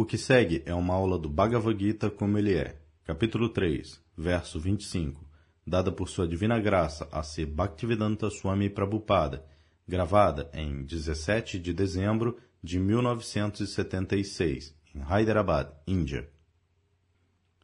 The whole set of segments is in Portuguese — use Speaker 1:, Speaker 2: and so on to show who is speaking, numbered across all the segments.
Speaker 1: O que segue é uma aula do Bhagavad Gita como ele é, capítulo 3, verso 25, dada por sua divina graça a ser Bhaktivedanta Swami Prabhupada, gravada em 17 de dezembro de 1976, em Hyderabad, Índia.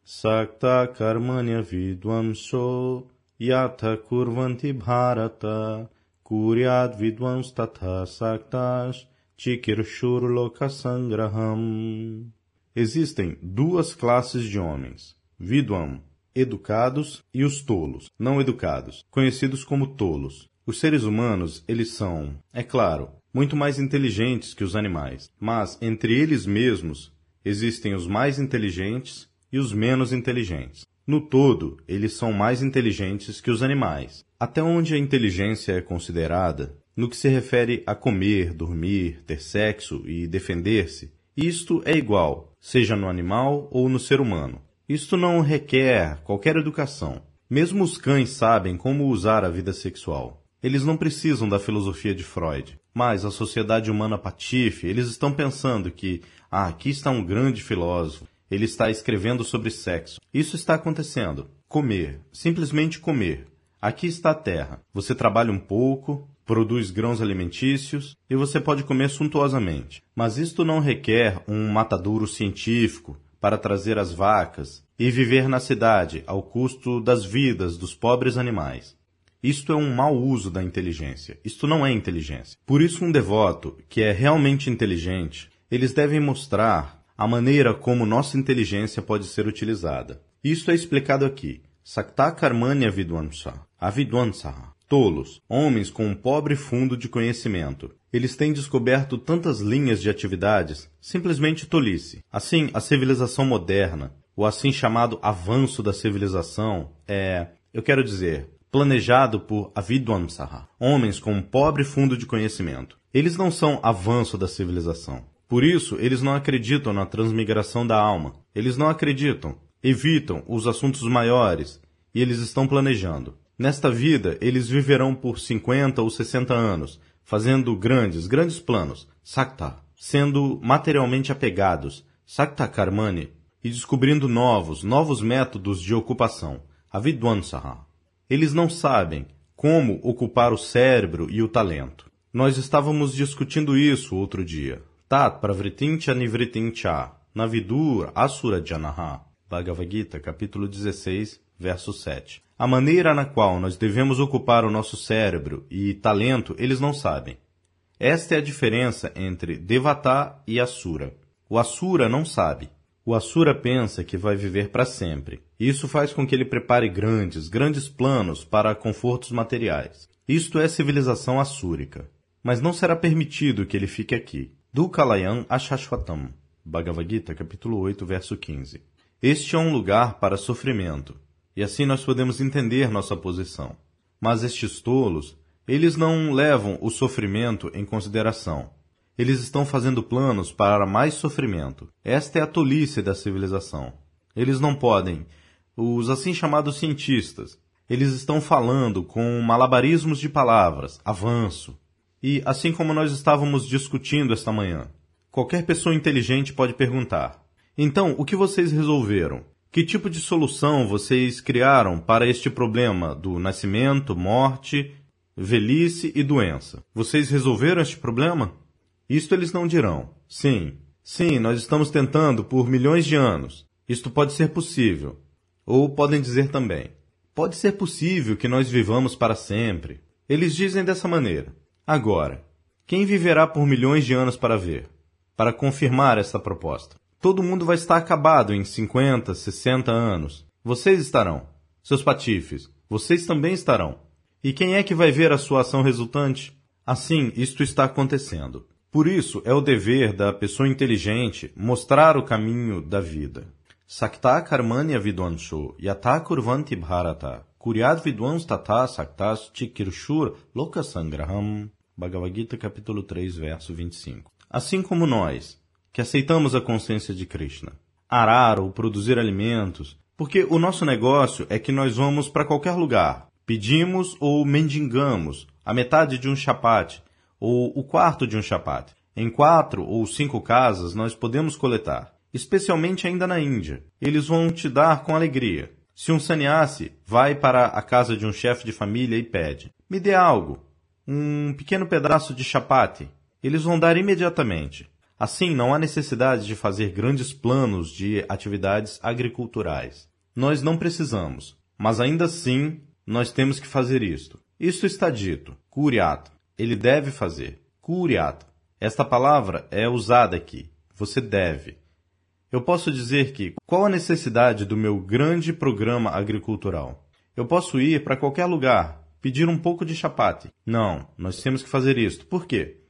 Speaker 1: Sakta karmanya vidvamso yatha kurvanti bharata kuryad vidvams tatha saktas chikirshur lokasangraham. Existem duas classes de homens, vidvam, educados, e os tolos, não educados, conhecidos como tolos. Os seres humanos, eles são, é claro, muito mais inteligentes que os animais, mas entre eles mesmos existem os mais inteligentes e os menos inteligentes. No todo, eles são mais inteligentes que os animais. Até onde a inteligência é considerada, no que se refere a comer, dormir, ter sexo e defender-se, isto é igual, seja no animal ou no ser humano. Isto não requer qualquer educação. Mesmo os cães sabem como usar a vida sexual. Eles não precisam da filosofia de Freud. Mas a sociedade humana patife, eles estão pensando que, ah, aqui está um grande filósofo, ele está escrevendo sobre sexo. Isso está acontecendo. Comer. Simplesmente comer. Aqui está a terra. Você trabalha um pouco, produz grãos alimentícios e você pode comer suntuosamente. Mas isto não requer um matadouro científico para trazer as vacas e viver na cidade ao custo das vidas dos pobres animais. Isto é um mau uso da inteligência. Isto não é inteligência. Por isso, um devoto que é realmente inteligente, eles devem mostrar a maneira como nossa inteligência pode ser utilizada. Isto é explicado aqui. Sakta Karmanya Vidwansa, tolos, homens com um pobre fundo de conhecimento. Eles têm descoberto tantas linhas de atividades, simplesmente tolice. Assim, a civilização moderna, o assim chamado avanço da civilização, é, eu quero dizer, planejado por Avidwansaha, homens com um pobre fundo de conhecimento. Eles não são avanço da civilização. Por isso, eles não acreditam na transmigração da alma. Eles não acreditam, evitam os assuntos maiores e eles estão planejando. Nesta vida, eles viverão por 50 ou 60 anos, fazendo grandes, grandes planos, sakta, sendo materialmente apegados, sakta karmani, e descobrindo novos, novos métodos de ocupação, avidwansaha. Eles não sabem como ocupar o cérebro e o talento. Nós estávamos discutindo isso outro dia. Tat pravritincha nivritincha, navidur asura janaha. Bhagavad Gita, capítulo 16, verso 7. A maneira na qual nós devemos ocupar o nosso cérebro e talento, eles não sabem. Esta é a diferença entre Devata e Asura. O Asura não sabe. O Asura pensa que vai viver para sempre. Isso faz com que ele prepare grandes, grandes planos para confortos materiais. Isto é civilização assúrica. Mas não será permitido que ele fique aqui. Dukalayan Ashashvatam, Bhagavad Gita, capítulo 8, verso 15. Este é um lugar para sofrimento, e assim nós podemos entender nossa posição. Mas estes tolos, eles não levam o sofrimento em consideração. Eles estão fazendo planos para mais sofrimento. Esta é a tolice da civilização. Eles não podem. Os assim chamados cientistas, eles estão falando com malabarismos de palavras, avanço, e, assim como nós estávamos discutindo esta manhã, qualquer pessoa inteligente pode perguntar: então, o que vocês resolveram? Que tipo de solução vocês criaram para este problema do nascimento, morte, velhice e doença? Vocês resolveram este problema? Isto eles não dirão. Sim, sim, nós estamos tentando por milhões de anos. Isto pode ser possível. Ou podem dizer também: pode ser possível que nós vivamos para sempre. Eles dizem dessa maneira. Agora, quem viverá por milhões de anos para ver? Para confirmar esta proposta. Todo mundo vai estar acabado em 50, 60 anos. Vocês estarão. Seus patifes, vocês também estarão. E quem é que vai ver a sua ação resultante? Assim, isto está acontecendo. Por isso, é o dever da pessoa inteligente mostrar o caminho da vida. Sakta karmanya vidwansho yata kurvanti bharata kuryad vidwans tata saktas chikirshur lokasangraham. Bhagavad Gita, capítulo 3, verso 25. Assim como nós, que aceitamos a consciência de Krishna, arar ou produzir alimentos, porque o nosso negócio é que nós vamos para qualquer lugar, pedimos ou mendigamos a metade de um chapate ou o quarto de um chapate. Em quatro ou cinco casas nós podemos coletar. especialmente ainda na Índia. Eles vão te dar com alegria. Se um sannyasi vai para a casa de um chefe de família e pede: Me dê algo, um pequeno pedaço de chapati, eles vão dar imediatamente. Assim, não há necessidade de fazer grandes planos de atividades agriculturais. Nós não precisamos, mas ainda assim nós temos que fazer isto. Isto está dito, curiato. Ele deve fazer, curiato. Esta palavra é usada aqui. Você deve. Eu posso dizer que qual a necessidade do meu grande programa agricultural? Eu posso ir para qualquer lugar, pedir um pouco de chapate. Não, nós temos que fazer isto. Por quê?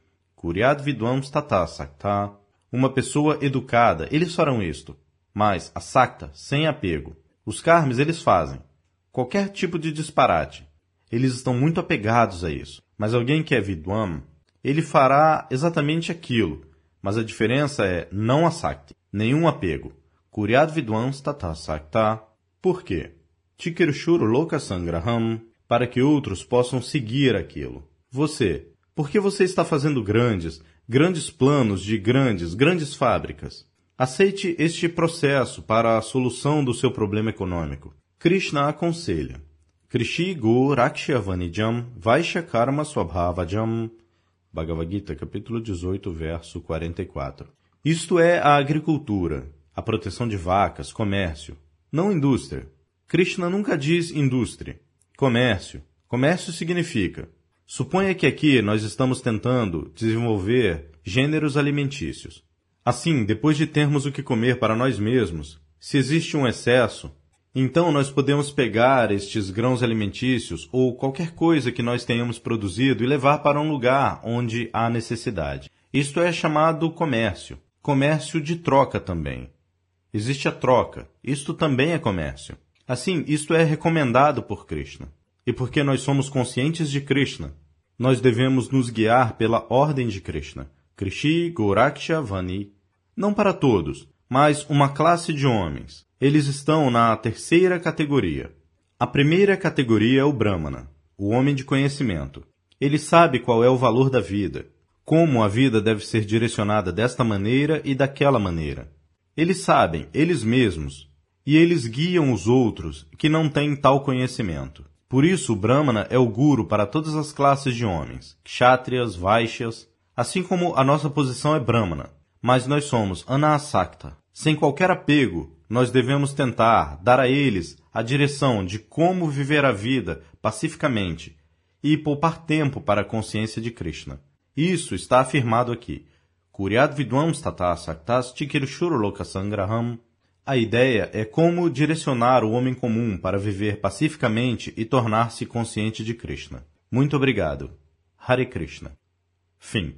Speaker 1: Curiad vidvam stata sakta. Uma pessoa educada, eles farão isto. Mas a sakta, sem apego. Os carmes eles fazem. Qualquer tipo de disparate. Eles estão muito apegados a isso. Mas alguém que é vidwam, ele fará exatamente aquilo. Mas a diferença é não a sakti, nenhum apego. Curiad vidwam stata sakta. Por quê? Tikirushuru loka sangraham, para que outros possam seguir aquilo. Você, porque você está fazendo grandes, grandes planos de grandes, grandes fábricas. Aceite este processo para a solução do seu problema econômico. Krishna aconselha. Krishi Go Rakshavanijam Vaishya Karma Swabhavajam Bhagavad Gita, capítulo 18, verso 44. Isto é a agricultura, a proteção de vacas, comércio, não indústria. Krishna nunca diz indústria. Comércio. Comércio significa Suponha que aqui nós estamos tentando desenvolver gêneros alimentícios. Assim, depois de termos o que comer para nós mesmos, se existe um excesso, então nós podemos pegar estes grãos alimentícios ou qualquer coisa que nós tenhamos produzido e levar para um lugar onde há necessidade. Isto é chamado comércio. Comércio de troca também. Existe a troca. Isto também é comércio. Assim, isto é recomendado por Krishna. E porque nós somos conscientes de Krishna, nós devemos nos guiar pela ordem de Krishna. Krishi Goraksha Vani. Não para todos, mas uma classe de homens. Eles estão na terceira categoria. A primeira categoria é o Brahmana, o homem de conhecimento. Ele sabe qual é o valor da vida, como a vida deve ser direcionada desta maneira e daquela maneira. Eles sabem, eles mesmos, e eles guiam os outros que não têm tal conhecimento. Por isso, o Brahmana é o guru para todas as classes de homens, kshatriyas, vaishyas, assim como a nossa posição é Brahmana, mas nós somos anasakta. Sem qualquer apego, nós devemos tentar dar a eles a direção de como viver a vida pacificamente e poupar tempo para a consciência de Krishna. Isso está afirmado aqui. Kuryat vidwam tata saktas tikirshuru lokasangraham a ideia é como direcionar o homem comum para viver pacificamente e tornar-se consciente de Krishna. Muito obrigado. Hare Krishna. Fim.